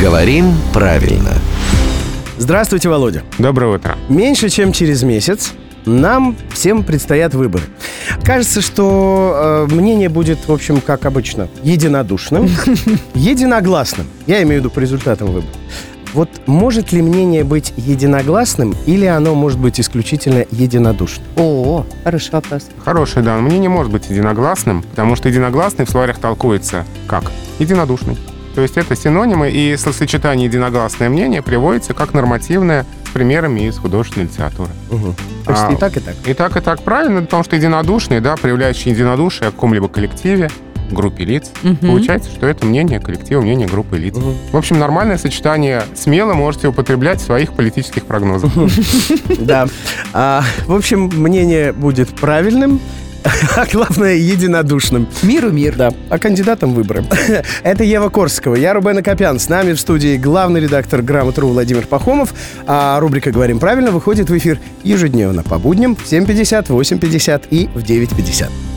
Говорим правильно. Здравствуйте, Володя. Доброе утро. Меньше чем через месяц нам всем предстоят выборы. Кажется, что э, мнение будет, в общем, как обычно, единодушным, единогласным. Я имею в виду по результатам выборов. Вот может ли мнение быть единогласным или оно может быть исключительно единодушным? О, хороший вопрос. Хорошее, да. Мнение может быть единогласным, потому что единогласный в словарях толкуется как? Единодушный. То есть это синонимы, и словосочетание «единогласное мнение» приводится как нормативное с примерами из художественной литературы. Угу. Так что А, и так, и так. И так, и так правильно, потому что единодушный, да, проявляющий единодушие в каком-либо коллективе, группе лиц, получается, что это мнение коллектива, мнение группы лиц. Мгм. В общем, нормальное сочетание смело можете употреблять в своих политических прогнозах. Да. А, в общем, мнение будет правильным, а главное, единодушным. Миру мир. Да, а кандидатом выборы. Это Ева Корского, я Рубен Акопян. С нами в студии главный редактор «Грамотру» Владимир Пахомов. А рубрика «Говорим правильно» выходит в эфир ежедневно по будням в 7.50, 8.50 и в 9.50.